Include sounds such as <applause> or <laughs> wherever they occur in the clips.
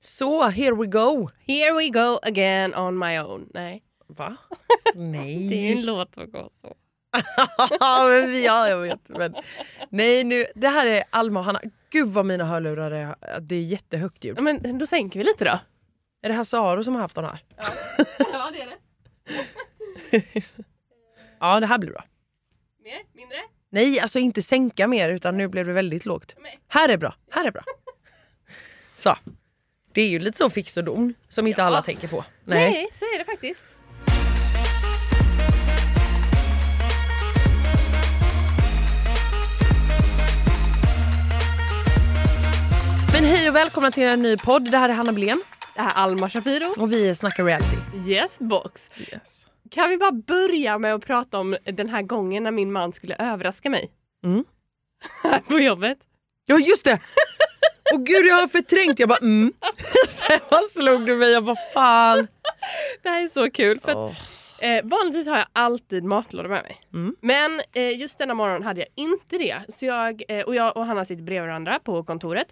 Så, here we go. Here we go again on my own. Nej, Va? det <laughs> är Nej. en låt som går så. <laughs> men ja, jag vet. Men, nej, nu, det här är Alma och Hanna. Gud vad mina hörlurar är. Det är jättehögt ljud. Ja, men då sänker vi lite då. Är det Hasse Aro som har haft den här? Ja, <laughs> det är det. Ja, det här blir bra. Mer? Mindre? Nej, alltså inte sänka mer utan nu blev det väldigt lågt. Men- Här är bra, här är bra. Så. Det är ju lite så fix och don som inte Ja. alla tänker på. Nej. Nej. så är det faktiskt. Men hej och välkomna till en ny podd. Det här är Hanna Blén Det här är Alma Shapiro. och vi snackar reality. Yes box. Kan vi bara börja med att prata om den här gången när min man skulle överraska mig? Mm. <laughs> Här på jobbet. Ja just det! <laughs> Och gud jag har förträngt. Jag bara mm. <laughs> Sen bara slog du mig. Jag bara fan. <laughs> Det här är så kul. För att, Åh. eh, vanligtvis har jag alltid matlåda med mig. Mm. Men eh, just denna morgon hade jag inte det. Så jag, eh, och jag och Hanna sitter bredvid varandra på kontoret.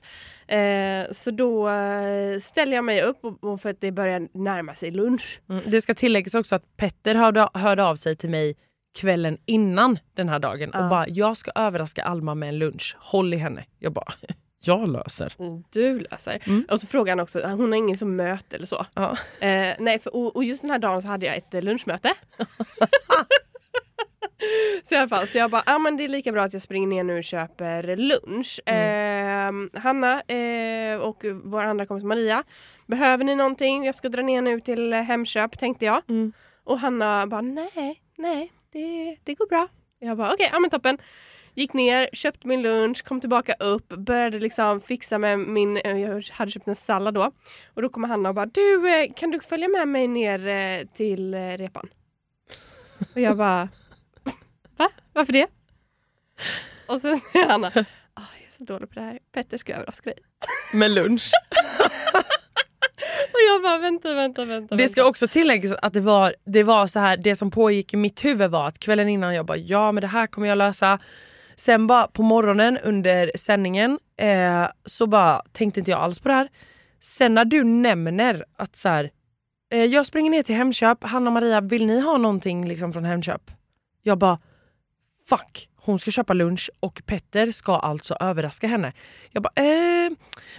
Eh, så då eh, ställer jag mig upp och, och för att det börjar närma sig lunch. Mm. Det ska tilläggas också att Petter hörde, hörde av sig till mig kvällen innan den här dagen och Ja. bara jag ska överraska Alma med en lunch. Håll i henne. Jag bara jag löser. Du löser. Mm. Och så frågar han också, hon har ingen som möte eller så. Ja. Eh, nej, för, och, och just den här dagen så hade jag ett eh, lunchmöte. <laughs> så i alla fall, så jag bara, ah, men det är lika bra att jag springer ner nu och köper lunch. Mm. Eh, Hanna eh, och vår andra kompis Maria, behöver ni någonting? Jag ska dra ner nu till Hemköp tänkte jag. Mm. Och Hanna bara, nej, nej, det, det går bra. Jag bara, okej, ja men toppen. Gick ner, köpte min lunch, kom tillbaka upp, började liksom fixa med min, eh, jag hade köpt en sallad då. Och då kommer Hanna och bara, du eh, kan du följa med mig ner eh, till repan? Och jag bara, va? Varför det? Och sen säger Hanna, ah, jag är så dålig på det här, Petter ska överraska dig. Med lunch. Och jag bara, vänta, vänta, vänta. Det ska vänta. också tilläggas att det var, det var så här, det som pågick i mitt huvud var att kvällen innan jag bara ja men det här kommer jag lösa. Sen bara på morgonen under sändningen eh, så bara tänkte inte jag alls på det här. Sen när du nämner att så här, eh, jag springer ner till Hemköp, Hanna och Maria vill ni ha någonting liksom från Hemköp? Jag bara fuck, hon ska köpa lunch och Petter ska alltså överraska henne. Jag bara, eh,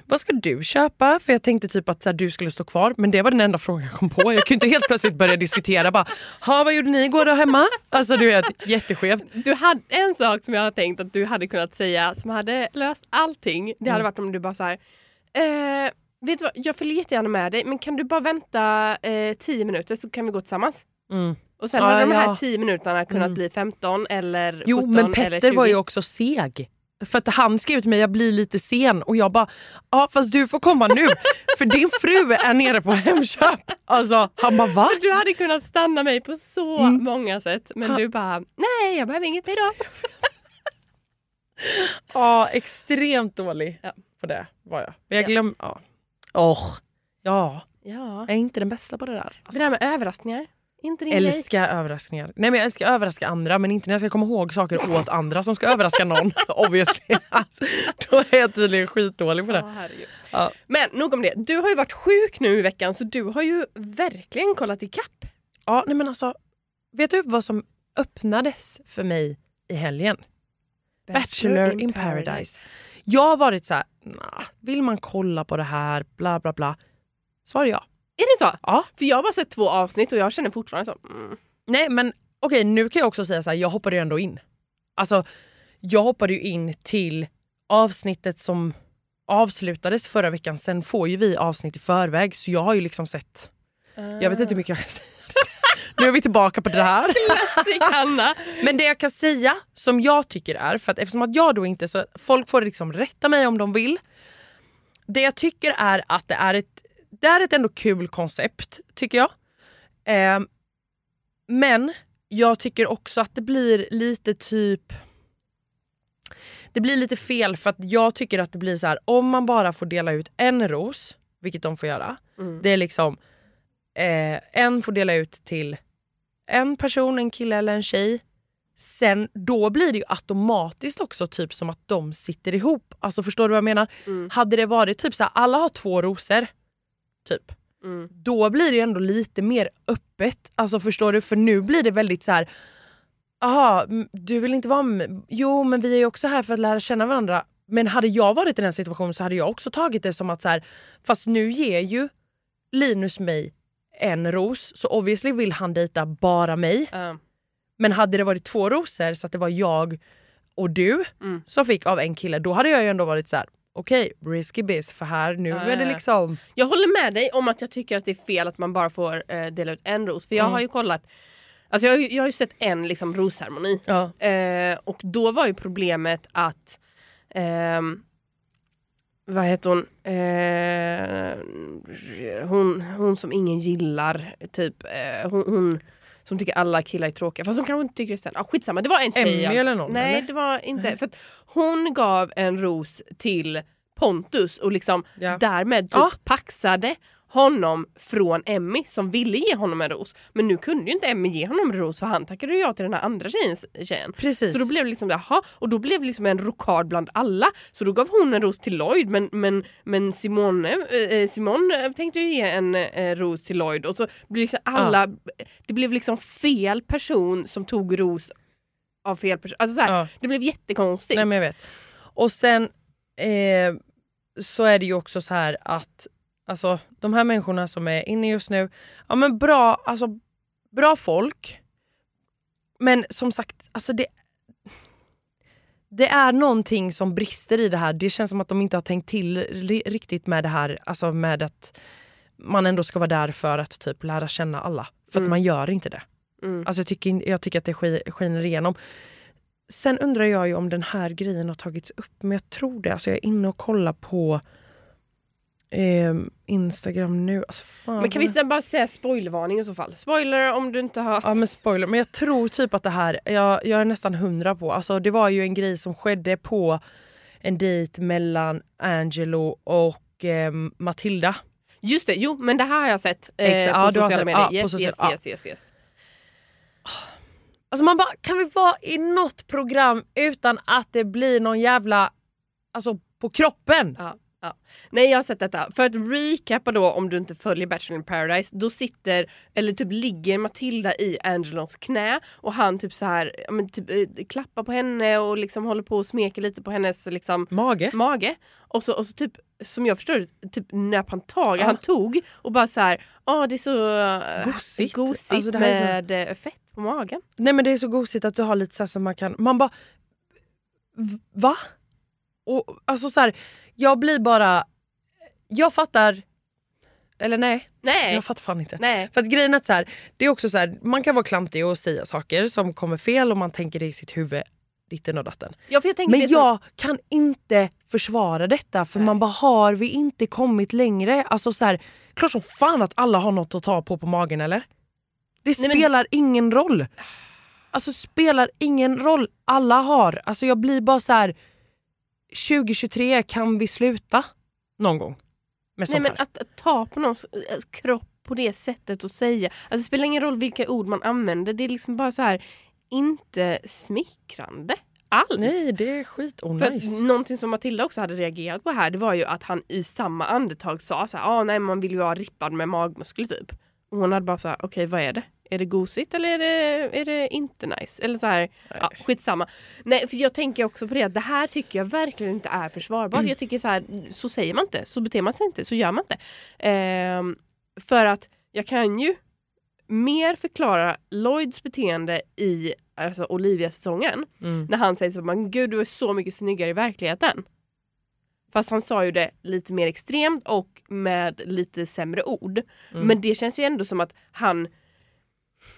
vad ska du köpa? För jag tänkte typ att här, du skulle stå kvar, men det var den enda frågan jag kom på. Jag kunde inte helt plötsligt börja diskutera. Bara, ha, vad gjorde ni igår då hemma? Alltså du vet, jätteskevt. Du hade en sak som jag har tänkt att du hade kunnat säga som hade löst allting. Det hade Mm. varit om du bara så här. Eh, vet du vad, jag följer jättegärna med dig men kan du bara vänta eh, 10 minuter så kan vi gå tillsammans? Mm. Och sen Ja, hade de här ja. 10 minuterna kunnat Mm. bli 15 eller 17 Jo, men eller 20. Petter var ju också seg. För att han skrev till mig jag blir lite sen och jag bara ja fast du får komma nu <laughs> för din fru är nere på Hemköp. Alltså han bara va? Du hade kunnat stanna mig på så Mm. många sätt men Ha- du bara nej jag behöver inget idag. <laughs> Ja extremt dålig Ja. på det var jag. Men jag Ja. glömde, ja. Åh, ja. Ja. Jag är inte den bästa på det där. Alltså, Det där med överraskningar, inte din grej. älskar överraskningar. Nej men jag älskar överraska andra men inte när jag ska komma ihåg saker åt andra som ska överraska någon. <laughs> Obviously. Alltså, då är jag tydligen skitdålig på det. Herregud. Ja. Men nog om det. Du har ju varit sjuk nu i veckan så du har ju verkligen kollat ikapp. Ja, nej men alltså, vet du vad som öppnades för mig i helgen? Bachelor, in, paradise. Jag har varit så här, nah, vill man kolla på det här, bla bla bla. Svar ja. Är det så? Ja. För jag har bara sett två avsnitt och jag känner fortfarande så. Mm. Nej men okej, nu kan jag också säga så här, jag hoppade ju ändå in. Alltså, jag hoppade ju in till avsnittet som avslutades förra veckan. Sen får ju vi avsnitt i förväg så jag har ju liksom sett, jag vet inte hur mycket jag kan <laughs> säga. Nu är vi tillbaka på det här. Men det jag kan säga som jag tycker är, för att eftersom att jag då inte så folk får liksom rätta mig om de vill. Det jag tycker är att det är ett, det är ett ändå kul koncept tycker jag. Eh, men jag tycker också att det blir lite typ det blir lite fel för att jag tycker att det blir så här om man bara får dela ut en ros, vilket de får göra. Mm. Det är liksom eh, en får dela ut till en person, en kille eller en tjej. Sen då blir det ju automatiskt också typ som att de sitter ihop. Alltså förstår du vad jag menar? Mm. Hade det varit typ så här, alla har två rosor. Typ. Mm. Då blir det ändå lite mer öppet. Alltså förstår du? För nu blir det väldigt så här. Aha, du vill inte vara med Jo men vi är ju också här för att lära känna varandra. Men hade jag varit i den situationen så hade jag också tagit det som att så här, fast nu ger ju Linus mig en ros så obviously vill han dejta bara mig. Ja. Men hade det varit två rosor så att det var jag och du Mm. som fick av en kille då hade jag ju ändå varit så här. Okej risky biz för här nu Ja, är det ja. liksom... Jag håller med dig om att jag tycker att det är fel att man bara får eh, dela ut en ros. För jag Mm. har ju kollat, alltså jag, har ju- jag har ju sett en liksom, rosceremoni. Ja. Eh, och då var ju problemet att ehm, vad heter hon? Eh, hon? Hon som ingen gillar, typ. Eh, hon, hon som tycker alla killar är tråkiga. Fast hon kanske inte tycker det sen. Ah, skitsamma, det var en tjej. Emmy eller någon? Nej eller? det var inte. För att hon gav en ros till Pontus och liksom Ja. därmed typ Ja. paxade honom från Emmy som ville ge honom en ros. Men nu kunde ju inte Emmy ge honom en ros för han tackade ju ja till den här andra tjejens, tjejen. Precis. Så då blev det liksom jaha, och då blev det liksom en rokad bland alla. Så då gav hon en ros till Lloyd men, men, men Simone, eh, Simone eh, tänkte ju ge en eh, ros till Lloyd och så blev liksom alla, det blev liksom fel person som tog ros av fel person. Alltså så här, Ja. Det blev jättekonstigt. Nej men jag vet. Och sen eh, så är det ju också så här att alltså, de här människorna som är inne just nu, ja men bra, alltså, bra folk. Men som sagt, alltså det, det är någonting som brister i det här. Det känns som att de inte har tänkt till ri- riktigt med det här, alltså med att man ändå ska vara där för att typ lära känna alla. För Mm. att man gör inte det. Mm. Alltså jag, tycker, jag tycker att det sk- skiner igenom. Sen undrar jag ju om den här grejen har tagits upp, men jag tror det. Alltså jag är inne och kollar på eh, Instagram nu. Alltså fan, Men kan vi bara säga spoilervarning i så fall? Spoiler om du inte har... Ja men spoiler, men jag tror typ att det här, jag, jag är nästan hundra på, alltså det var ju en grej som skedde på en dejt mellan Angelo och eh, Matilda. Just det, jo men det här har jag sett eh, Exakt, på ja, du har sociala sett- medier. ja, på yes, social- yes, ja. yes, yes, yes. Alltså man bara, kan vi vara i något program utan att det blir någon jävla, alltså på kroppen? Ja, ja. Nej jag har sett detta. För att recapa då om du inte följer Bachelor in paradise. Då sitter, eller typ ligger Matilda i Angelos knä och han typ så här, men typ, eh, klappar på henne och liksom håller på och smeker lite på hennes liksom, Mage? mage. Och så, och så typ, som jag förstår typ nöp han tag, Ja. han tog och bara så här, ja det är så eh, Gosigt. gosigt Alltså, är så- med eh, fett på magen. Nej men det är så gosigt att du har lite så som man kan, man bara va? Och, alltså så här, jag blir bara, jag fattar, eller nej, Nej, jag fattar fan inte. nej. För att grejen är så här, det är också så här, man kan vara klantig och säga saker som kommer fel och man tänker det i sitt huvud, ditten och datten. Ja, jag Men jag kan inte försvara detta för Nej. man bara har vi inte kommit längre? Alltså så här, klart som fan att alla har något att ta på på magen eller? Det Nej, men- spelar ingen roll. Alltså spelar ingen roll. Alla har. Alltså jag blir bara så här 2023 kan vi sluta någon gång med Nej sånt men här. att, att ta på någons eh, kropp på det sättet och säga, alltså det spelar ingen roll vilka ord man använder, det är liksom bara så här inte smickrande alls. Nej det är För skitonajs. att någonting som Matilda också hade reagerat på här det var ju att han i samma andetag sa så här, ah, nej man vill ju vara rippad med magmuskler typ. Och hon hade bara så här, okej vad är det? Är det gosigt eller är det, är det inte nice? Eller så här, ja, skitsamma. Nej för jag tänker också på det, att det här tycker jag verkligen inte är försvarbart. Jag tycker så här, så säger man inte, så beter man sig inte, så gör man inte. Ehm, för att jag kan ju mer förklara Lloyds beteende i alltså Olivia-säsongen Mm. när han säger så men gud du är så mycket snyggare i verkligheten. Fast han sa ju det lite mer extremt och med lite sämre ord. Mm. Men det känns ju ändå som att han,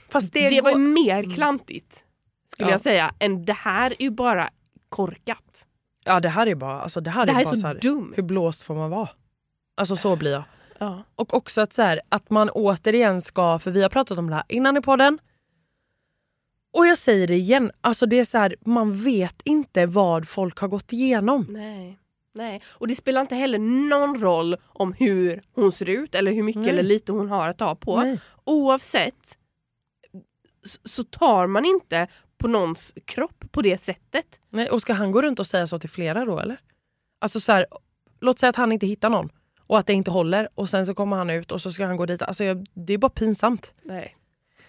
Fast det, det, var ju mer klantigt skulle Ja. jag säga än det här är ju bara korkat. Ja det här är bara, alltså, det här Det här är är bara så så här, dumt. hur blåst får man vara? Alltså så blir jag. Ja. Och också att, så här, att man återigen ska, för vi har pratat om det här innan i podden. Och jag säger det igen, alltså det är så här, man vet inte vad folk har gått igenom. Nej. Nej. Och det spelar inte heller någon roll om hur hon ser ut eller hur mycket Nej. eller lite hon har att ta på. Nej. Oavsett så tar man inte på någons kropp på det sättet. Nej, och ska han gå runt och säga så till flera då eller? Alltså så här, låt säga att han inte hittar någon. Och att det inte håller och sen så kommer han ut och så ska han gå dit. Alltså jag, det är bara pinsamt. Nej.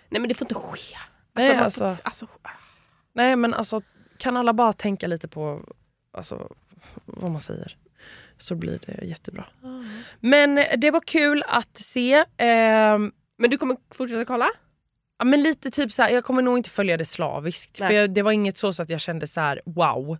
Nej men det får inte ske. Nej, man får alltså- inte- alltså, Nej men alltså kan alla bara tänka lite på alltså, vad man säger. Så blir det jättebra. Men det var kul att se. Ehm, Men du kommer fortsätta kolla? Ja, men lite typ så här, jag kommer nog inte följa det slaviskt. Nej. För jag, det var inget så, så att jag kände så här: wow.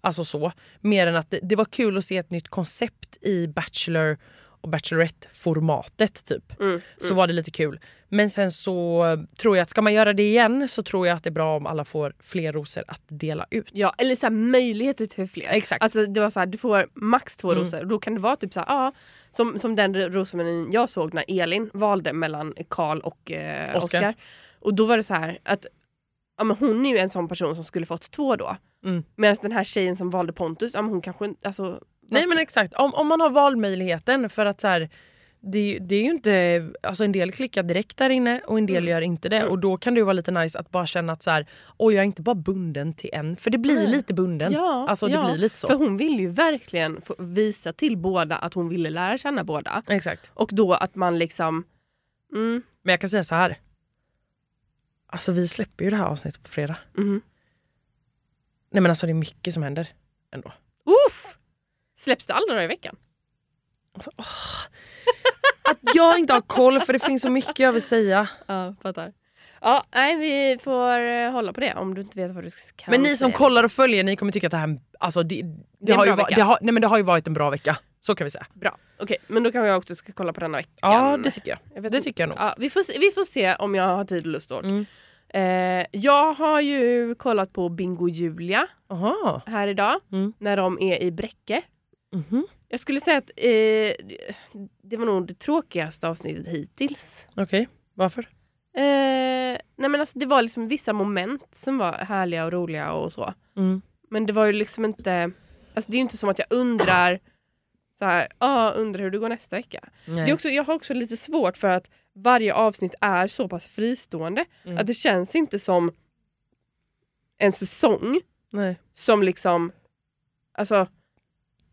Alltså så. Mer än att det, det var kul att se ett nytt koncept i Bachelor och Bachelorette-formatet typ. Mm. Så var det lite kul. Men sen så tror jag att ska man göra det igen så tror jag att det är bra om alla får fler rosor att dela ut. Ja, eller så här, möjligheter till fler. Exakt. Alltså, det var så här, du får max två Mm. rosor. Då kan det vara typ så här, ja, som, som den rosceremonin jag såg när Elin valde mellan Karl och eh, Oscar. Oscar. Och då var det så här att ja, men hon är ju en sån person som skulle fått två då. Mm. Medan den här tjejen som valde Pontus, ja, men hon kanske alltså, Nej men exakt, om, om man har valmöjligheten för att så här, det, det är ju inte, alltså en del klickar direkt där inne och en del Mm. gör inte det Mm. och då kan det ju vara lite nice att bara känna att så här, oj jag är inte bara bunden till en, för det blir Nej. lite bunden. Ja, alltså ja, det blir lite så. För hon ville ju verkligen visa till båda att hon ville lära känna båda. Exakt. Och då att man liksom... Mm, Men jag kan säga så här. Alltså vi släpper ju det här avsnittet på fredag. mhm. Nej men alltså det är mycket som händer ändå. Uff! Släpps det alla dagar i veckan? Alltså, åh. Att jag inte har koll för det finns så mycket jag vill säga. Ja, fattar. Ja, nej, vi får eh, hålla på det om du inte vet vad du kan Men ni som säga. kollar och följer ni kommer tycka att det här alltså det, det, Det har, ju va, det, har, nej, men det har ju varit en bra vecka. Så kan vi säga. Bra, okej. Men då kanske jag också ska kolla på denna veckan. Ja det tycker jag. Jag Det inte. tycker jag nog. Ja, vi, får, se- vi får se om jag har tid och lust då. Mm. Eh, jag har ju kollat på Bingo Julia Aha. här idag Mm. när de är i Bräcke. Mhm. Jag skulle säga att eh, det var nog det tråkigaste avsnittet hittills. Okej, varför? Eh, nej men alltså, det var liksom vissa moment som var härliga och roliga och så. Mm. Men det var ju liksom inte... Alltså det är ju inte som att jag undrar så här, ah, undrar hur det går nästa vecka. Nej. Det är också, jag har också lite svårt för att varje avsnitt är så pass fristående Mm. att det känns inte som en säsong Nej. som liksom... Alltså,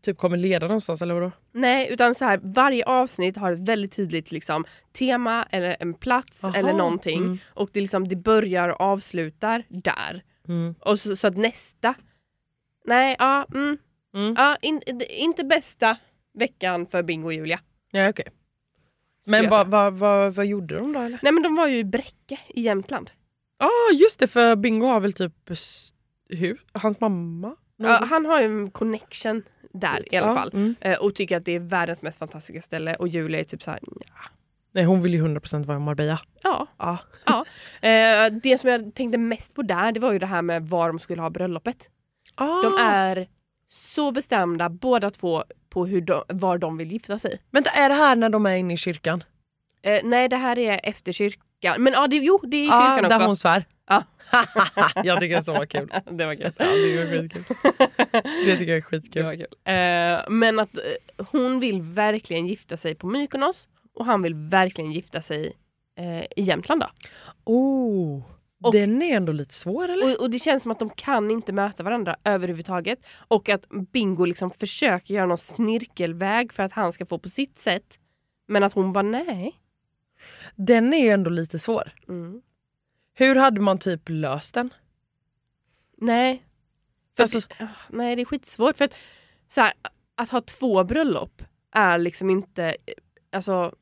Typ kommer leda någonstans eller vadå? nej, utan så här, varje avsnitt har ett väldigt tydligt liksom, tema eller en plats Aha. eller någonting. Mm. Och det, liksom, det börjar och avslutar där. Mm. Och så, så att nästa... Nej, ja, mm, Mm. ja in, inte bästa veckan för Bingo och Julia. Ja, okej. skulle Men vad vad vad vad gjorde de då eller? Nej men de var ju i Bräcke i Jämtland. Ja ah, just det för Bingo har väl typ hur? Hans mamma? Ja, han har ju en connection där i alla Ja, fall. Mm. Eh, och tycker att det är världens mest fantastiska ställe och Julia är typ så här, ja. Nej hon vill ju 100% vara i Marbella. ja. Ja. Eh, det som jag tänkte mest på där det var ju det här med var de skulle ha bröllopet. Ah. De är så bestämda båda två på hur de, var de vill gifta sig. Vänta är det här när de är inne i kyrkan? Eh, nej det här är efter kyrkan. Men ja, det, jo det är i kyrkan där också. hon svär. Ja. <laughs> jag tycker det är så kul. <laughs> det var kul. Ja, det är skitkul. Det tycker jag är <laughs> Det skitkul. var kul. Eh, men att eh, hon vill verkligen gifta sig på Mykonos och han vill verkligen gifta sig eh, i Jämtland. Då. Oh, Och- den är ändå lite svår eller? Och, och det känns som att de kan inte möta varandra överhuvudtaget. Och att Bingo liksom försöker göra någon snirkelväg för att han ska få på sitt sätt. Men att hon bara nej. Den är ju ändå lite svår. Mm. Hur hade man typ löst den? Nej. För Alltså- att, ah, nej, det är skitsvårt. För att, så här, att ha två bröllop är liksom inte... Alltså,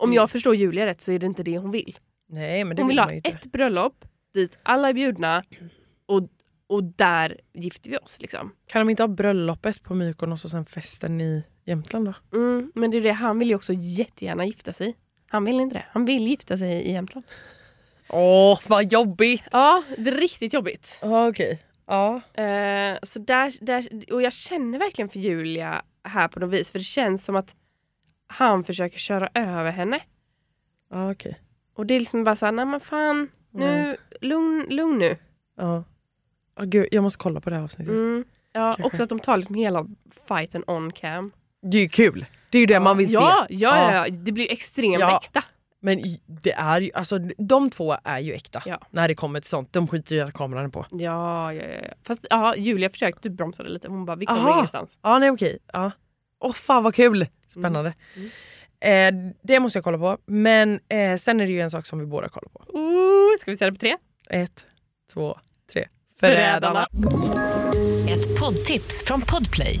om Mm. jag förstår Julia rätt så är det inte det hon vill. Nej men det Hon vill vill ha inte. ett bröllop dit alla är bjudna och, och där gifter vi oss. Liksom. Kan de inte ha bröllopet på Mykonos och sen festen i Jämtland då? Mm, men det är det, han vill ju också jättegärna gifta sig. Han vill inte det. Han vill gifta sig i Jämtland. Åh vad jobbigt! Ja, det är riktigt jobbigt. Ja okej. Ja. Eh, så där, där, och jag känner verkligen för Julia här på något vis. För det känns som att han försöker köra över henne. Ja okej. Och det är liksom bara såhär, nej men fan, nu, lugn, lugn nu. Ja. Oh, gud, jag måste kolla på det här avsnittet. Mm. Ja, Kanske. också att de tar liksom hela fighten on cam. Det är ju kul. Det är ju det man vill ja, se. Ja, Ja. ja, ja, det blir extremt Ja. äkta. Men det är ju, alltså de två är ju äkta. Ja. När det kommer till sånt. De skiter ju att kameran är på. Ja, ja, ja. Fast ja, Julia försökte bromsa det lite. Hon bara, vi kommer Aha. ingenstans. Ja nej okej. Ja. Åh fan vad kul! Spännande. Eh, det måste jag kolla på. Men eh, sen är det ju en sak som vi båda kollar på. Ooh, ska vi säga det på tre? Ett, två, tre. Förrädarna. Ett poddtips från Podplay.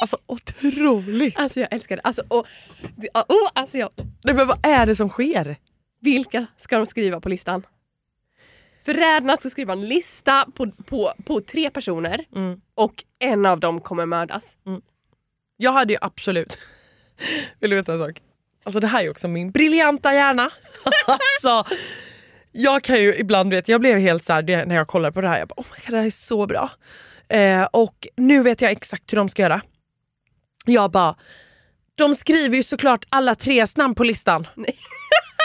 Alltså otroligt! Alltså jag älskar det. Alltså, och, oh, alltså jag, Nej, men vad är det som sker? vilka ska de skriva på listan? Förrädarna ska skriva en lista på, på, på tre personer Mm. och en av dem kommer mördas. Jag hade ju absolut... <laughs> Vill du veta en sak? Alltså det här är också min briljanta hjärna. <laughs> alltså, jag kan ju ibland, vet, jag blev helt så här, det, när jag kollade på det här, jag bara oh my God, det här är så bra. Eh, och nu vet jag exakt hur de ska göra. Jag bara, de skriver ju såklart alla tres namn på listan. Nej.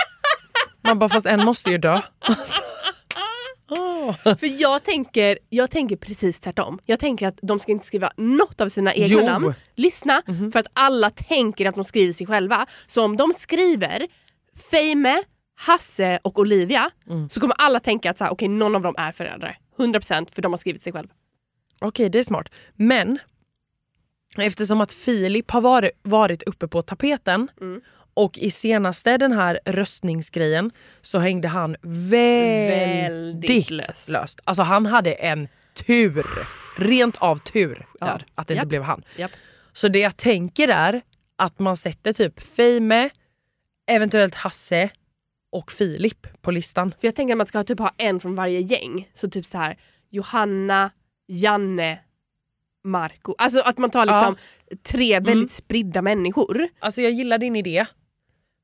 <laughs> Man bara, fast en måste ju dö. Alltså. <laughs> För jag tänker, jag tänker precis tvärtom. Jag tänker att de ska inte skriva något av sina egna Jo. Namn. Lyssna, för att alla tänker att de skriver sig själva. Så om de skriver Feime, Hasse och Olivia Mm. så kommer alla tänka att så här, okej, någon av dem är förrädare. 100% för de har skrivit sig själva. Okej, det är smart. Men eftersom att Filip har varit, varit uppe på tapeten Mm. och i senaste den här röstningsgrejen så hängde han väldigt, Väldigt lös. löst. Alltså han hade en tur. Rent av tur Ja. där, att det inte Japp. blev han. Japp. Så det jag tänker är att man sätter typ Feime, eventuellt Hasse och Filip på listan. För jag tänker att man ska typ ha en från varje gäng. Så typ så här Johanna, Janne, Marco. Alltså att man tar liksom tre Mm. väldigt spridda människor. Alltså jag gillar din idé.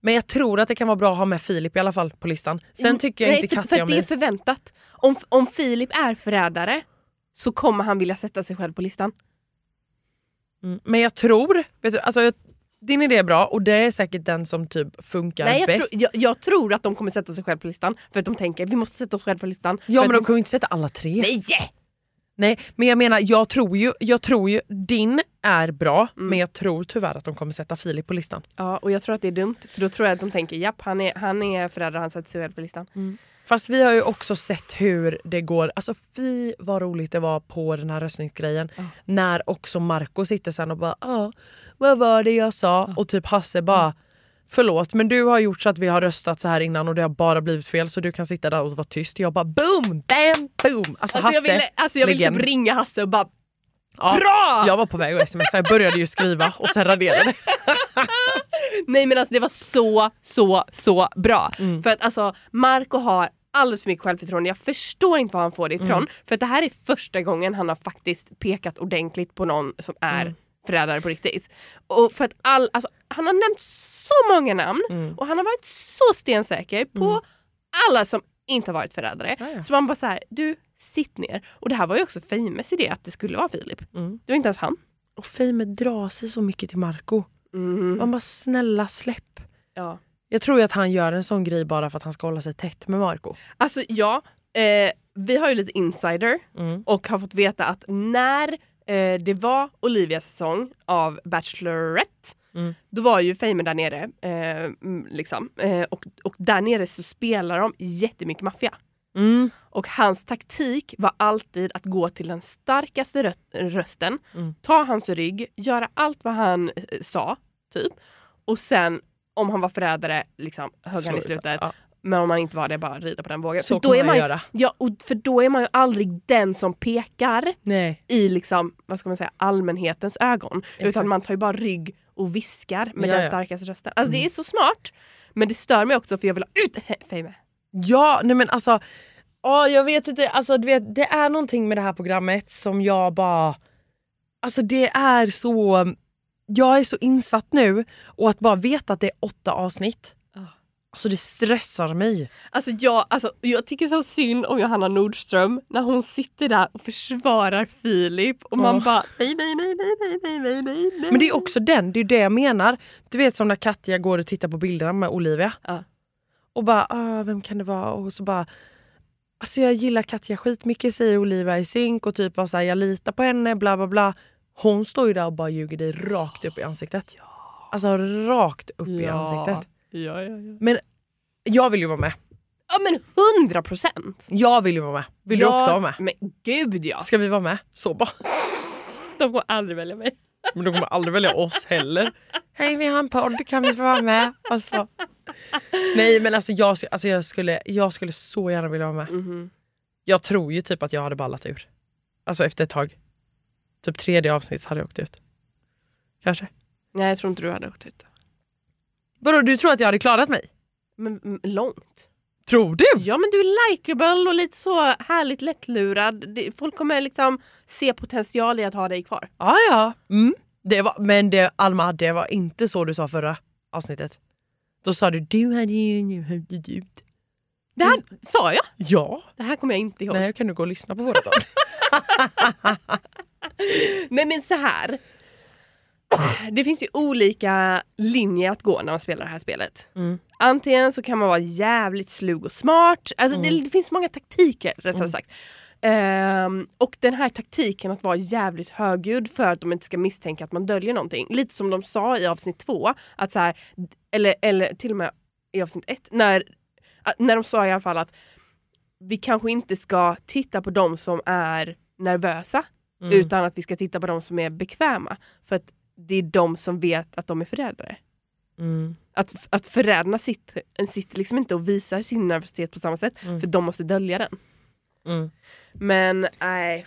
Men jag tror att det kan vara bra att ha med Filip i alla fall på listan. Sen tycker jag Mm. Nej, inte för, Katja för det är förväntat. Om, om Filip är förrädare så kommer han vilja sätta sig själv på listan. Mm. Men jag tror, vet du, alltså, jag- din idé är bra och det är säkert den som typ funkar Nej, jag, tro, bäst. jag, jag tror att de kommer sätta sig själv på listan för att de tänker vi måste sätta oss själv på listan. ja men att de kommer ju inte sätta alla tre. Nej! Nej men jag menar jag tror ju, jag tror ju din är bra Mm. men jag tror tyvärr att de kommer sätta Filip på listan. Ja, och jag tror att det är dumt för då tror jag att de tänker japp han är, han är förrädare, han sätter sig själv på listan. Fast vi har ju också sett hur det går, alltså fy vad roligt det var på den här röstningsgrejen. När också Marco sitter sen och bara ah, vad var det jag sa? Och typ Hasse bara förlåt men du har gjort så att vi har röstat så här innan och det har bara blivit fel så du kan sitta där och vara tyst. Jag bara boom, bam, boom. Alltså, Alltså, Hasse, jag ville, alltså jag ville typ ringa Hasse och bara Ja, bra! Jag var på väg att smsa, jag började ju skriva och sen raderade. <laughs> Nej men alltså det var så, så, så bra. Mm. För att alltså Marco har alldeles för mycket självförtroende. Jag förstår inte var han får det ifrån. Mm. För att det här är första gången han har faktiskt pekat ordentligt på någon som är Mm. Förrädare på riktigt. Och för att all, alltså, han har nämnt så många namn Mm. och han har varit så stensäker på alla som inte har varit förrädare. Ja, ja. Så man bara så här, du sitt ner. Och det här var ju också Feimes idé att det skulle vara Filip. Mm. Det var inte ens han. Och Fame drar sig så mycket till Marco. Man bara snälla släpp. Ja. Jag tror ju att han gör en sån grej bara för att han ska hålla sig tätt med Marco. Alltså ja, eh, vi har ju lite insider Mm. och har fått veta att när eh, det var Olivias säsong av Bachelorette Mm. då var ju Fame där nere. Eh, mm, liksom. eh, och, och där nere så spelar de jättemycket maffia. Mm. Och hans taktik var alltid att gå till den starkaste rö- rösten, Mm. ta hans rygg, göra allt vad han eh, sa, typ. Och sen om han var förrädare, liksom, högg han i slutet. Ja. Men om han inte var det, bara rida på den vågen. Så För kan då är man man, ju- göra. Ja, och för då är man ju aldrig den som pekar Nej. i liksom, vad ska man säga, allmänhetens ögon. Exakt. Utan man tar ju bara rygg och viskar med Ja, den ja. starkaste rösten. Alltså Mm. det är så smart. Men det stör mig också för jag vill ha ut Fame. Ja, nej men alltså. åh, jag vet inte, alltså, du vet, det är någonting med det här programmet som jag bara... Alltså det är så... Jag är så insatt nu och att bara veta att det är åtta avsnitt. Alltså det stressar mig. Alltså jag, alltså jag tycker så synd om Johanna Nordström när hon sitter där och försvarar Filip och man oh. bara nej, nej, nej, nej, nej, nej, nej, nej. Men det är också den, det är det jag menar. Du vet som när Katja går och tittar på bilderna med Olivia. Uh. Och bara, ah, vem kan det vara? Och så bara, alltså jag gillar Katja skitmycket säger Olivia i synk och typ bara såhär, jag litar på henne, bla bla bla. Hon står ju där och bara ljuger dig rakt upp i ansiktet. Ja. Alltså rakt upp ja. i ansiktet. Ja, ja, ja. Men jag vill ju vara med. ja men hundra procent! Jag vill ju vara med. Vill du också vara med? Men gud ja! Ska vi vara med? Så bara. <laughs> De kommer aldrig välja mig. Men de kommer aldrig välja oss heller. Hej vi har en podd, kan vi få vara med? Alltså. Nej men alltså, jag, alltså jag, skulle, jag skulle så gärna vilja vara med. Mhm. Jag tror ju typ att jag hade ballat ur. Alltså efter ett tag. Typ tredje avsnitt hade jag åkt ut. Kanske. Nej jag tror inte du hade åkt ut. Vadå du tror att jag hade klarat mig? Men mm, långt. Tror du? Ja men du är likeable och lite så härligt lättlurad. Det- Folk kommer liksom se potential i att ha dig kvar. Ja ja. Mm. Det var, men det, Alma det var inte så du sa förra avsnittet. Då sa du du hade ju nu höjt ut. Det här sa jag. Ja. Det här kommer jag inte ihåg. Nej jag kan du gå och lyssna på vårat avsnitt. <laughs> Nej men så här. Det finns ju olika linjer att gå när man spelar det här spelet. Mm. Antingen så kan man vara jävligt slug och smart. Alltså det, det finns många taktiker rättare sagt. Ehm, och den här taktiken att vara jävligt högljudd för att de inte ska misstänka att man döljer någonting. Lite som de sa i avsnitt två, att så här, eller, eller till och med i avsnitt ett, när, när de sa i alla fall att vi kanske inte ska titta på de som är nervösa Mm. utan att vi ska titta på de som är bekväma. För att det är de som vet att de är förrädare. Mm. Att, att förrädarna sitter, sitter liksom inte och visar sin nervositet på samma sätt Mm. för de måste dölja den. Mm. Men nej.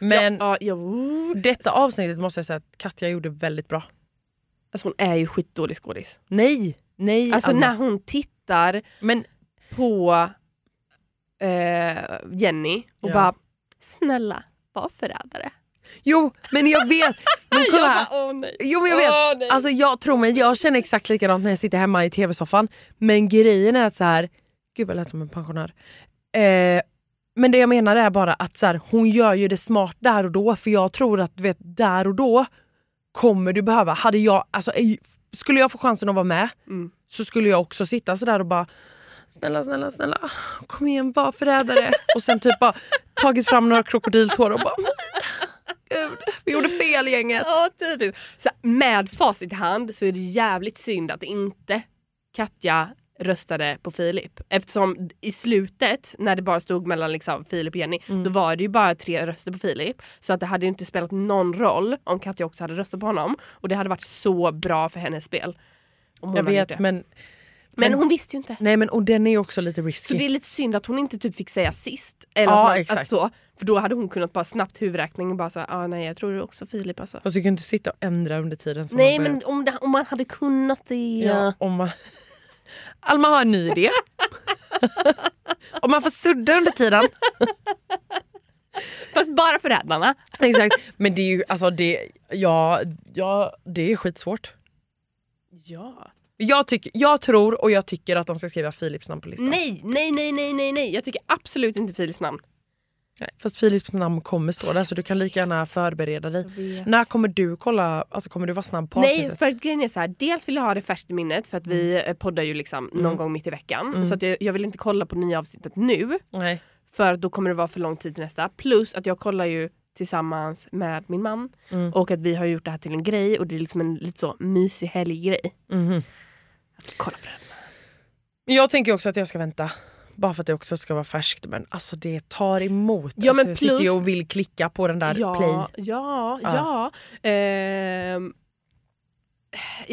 Men ja, ja, ja. detta avsnittet måste jag säga att Katja gjorde väldigt bra. Alltså hon är ju skitdålig skådis. Nej, nej Alltså Alma. när hon tittar Men på eh, Jenny och bara snälla var förrädare. Jo, men jag vet. Men <laughs> kolla här. nej. Jo men jag vet. Alltså jag tror mig, jag känner exakt likadant när jag sitter hemma i tv-soffan. Men grejen är att så här, gud vad jag lät som en pensionär. Eh, men det jag menar är bara att så här, hon gör ju det smart där och då. För jag tror att du vet, där och då kommer du behöva, hade jag, alltså, ej, skulle jag få chansen att vara med Mm. så skulle jag också sitta sådär och bara Snälla, snälla, snälla, kom igen, var förrädare. Och sen typ bara tagit fram några krokodiltår och bara Gud, vi gjorde fel gänget. Ja, typiskt. Så med facit i hand så är det jävligt synd att inte Katja röstade på Filip. Eftersom i slutet, när det bara stod mellan liksom Filip och Jenny, då var det ju bara tre röster på Filip. Så att det hade ju inte spelat någon roll om Katja också hade röstat på honom. Och det hade varit så bra för hennes spel. Jag vet men, Men hon visste ju inte. nej men och den är också lite Så risky. det är lite synd att hon inte typ fick säga sist. Eller Ja, man, exakt. Alltså så, för då hade hon kunnat bara snabbt huvudräkning och bara säga ah, nej jag tror det också Filip alltså. Fast du kan inte sitta och ändra under tiden. Som Nej men om, det, om man hade kunnat det. Ja, om man... <laughs> Alma har en ny idé. <laughs> om man får sudda under tiden. Fast bara förrädarna. Exakt. Men det är ju alltså det, ja, ja, det är skitsvårt. Ja. Jag, tycker, jag tror och jag tycker att de ska skriva Philips namn på listan. Nej, nej, nej, nej, nej, nej. Jag tycker absolut inte Filips namn. Nej, Fast Philips namn kommer stå där så du kan lika gärna förbereda dig. När kommer du kolla, alltså kommer du vara snabb på Nej, avsnittet? för att grejen är så här. Dels vill jag ha det färskt i minnet för att vi Mm. eh, poddar ju liksom någon gång mitt i veckan. Mm. Så att jag, jag vill inte kolla på nya avsnittet nu. Nej. För då kommer det vara för lång tid till nästa. Plus att jag kollar ju tillsammans med min man. Mm. Och att vi har gjort det här till en grej och det är liksom en lite så mysig helggrej. Mhm. Att kolla för den. Men Jag tänker också att jag ska vänta. Bara för att det också ska vara färskt. Men alltså det tar emot. Ja, alltså, men jag sitter ju plus- och vill klicka på den där ja, play. Ja, Ja. ja. Ehm,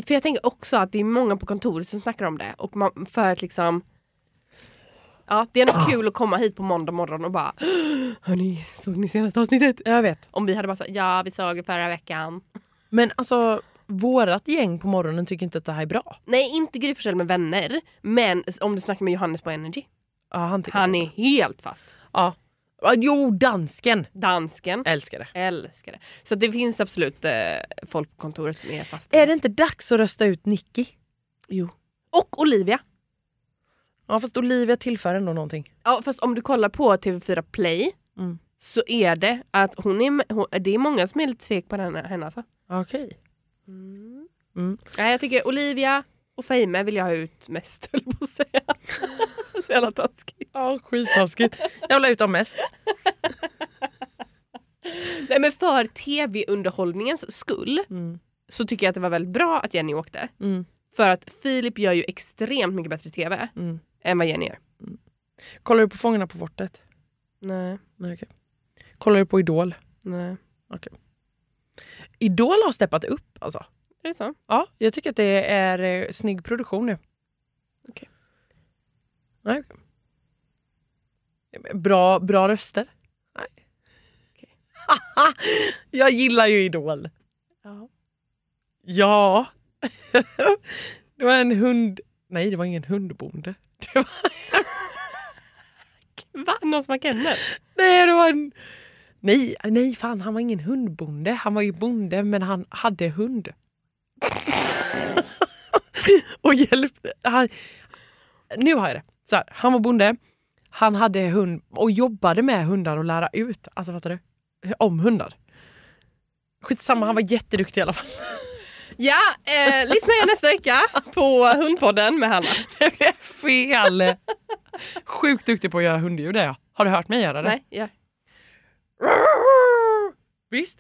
för jag tänker också att det är många på kontoret som snackar om det. Och man, för att liksom... Ja, det är nog kul att komma hit på måndag morgon och bara Hörni, såg ni senaste avsnittet? Jag vet. Om vi hade bara sagt ja, vi såg det förra veckan. Men alltså vårat gäng på morgonen tycker inte att det här är bra. Nej, inte Gry Forssell med vänner. Men om du snackar med Johannes på Energy. Ja, han tycker Han är helt fast. Ja. Jo, dansken. Dansken. Älskar det. Älskar det. Så det finns absolut eh, folk på kontoret som är fasta. Är det inte dags att rösta ut Nicky? Jo. Och Olivia. Ja fast Olivia tillför ändå någonting. Ja, fast om du kollar på TV4 Play Mm. så är det att hon är, hon, det är många som är lite tvek på henne, henne alltså. Okej. Mm. Nej, jag tycker Olivia och Fame vill jag ha ut mest, <laughs> höll jag på att säga. <laughs> Så jävla taskigt. Ja skittaskigt. Jag vill ha ut dem mest. <laughs> Nej men för tv-underhållningens skull Mm. så tycker jag att det var väldigt bra att Jenny åkte. Mm. För att Filip gör ju extremt mycket bättre tv Mm. än vad Jenny gör. Kollar du på Fångarna på fortet? Nej, Nej, okej. Kollar du på Idol? nej. Idol har steppat upp alltså. Är det så? Ja, jag tycker att det är eh, snygg produktion nu. Okej. Nej, okej. Bra, bra röster. Nej. Okej. <laughs> jag gillar ju Idol. Ja. Ja. <laughs> det var en hund... Nej, det var ingen hundbonde. <laughs> Det var, <laughs> Va? Någon som har kennel? nej, det var en... Nej, nej, fan han var ingen hundbonde. Han var ju bonde men han hade hund. och hjälpte. Han, nu har jag det. Så här, han var bonde, han hade hund och jobbade med hundar och lära ut. Alltså fattar du? Om hundar. Skitsamma, han var jätteduktig i alla fall. Ja, eh, lyssna igen nästa vecka på Hundpodden med Hanna. <laughs> Det blev fel! Sjukt duktig på att göra hundljud är jag. Har du hört mig göra det? Nej, ja. Visst?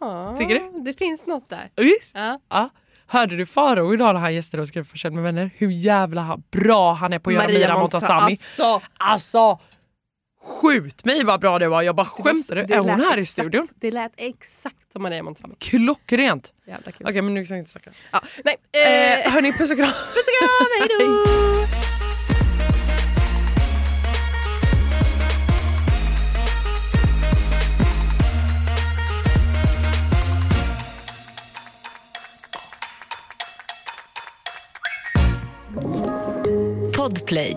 Ja, Tycker du? Det finns något där. Visst? Ja. Ja. Hörde du Farao idag när han gästade och skrev För med vänner? Hur jävla bra han är på att göra Mira Montazami. Alltså, Alltså, skjut mig vad bra det var. Jag bara det var- skämtar du? det Är hon här i exakt- studion? Det lät exakt som Maria Montazami. Klockrent! Jävla kul. Okej men nu ska jag inte snacka. Ja, nej, Eh, eh, hörni, puss och kram. puss och kram, <laughs> hejdå! Podplay.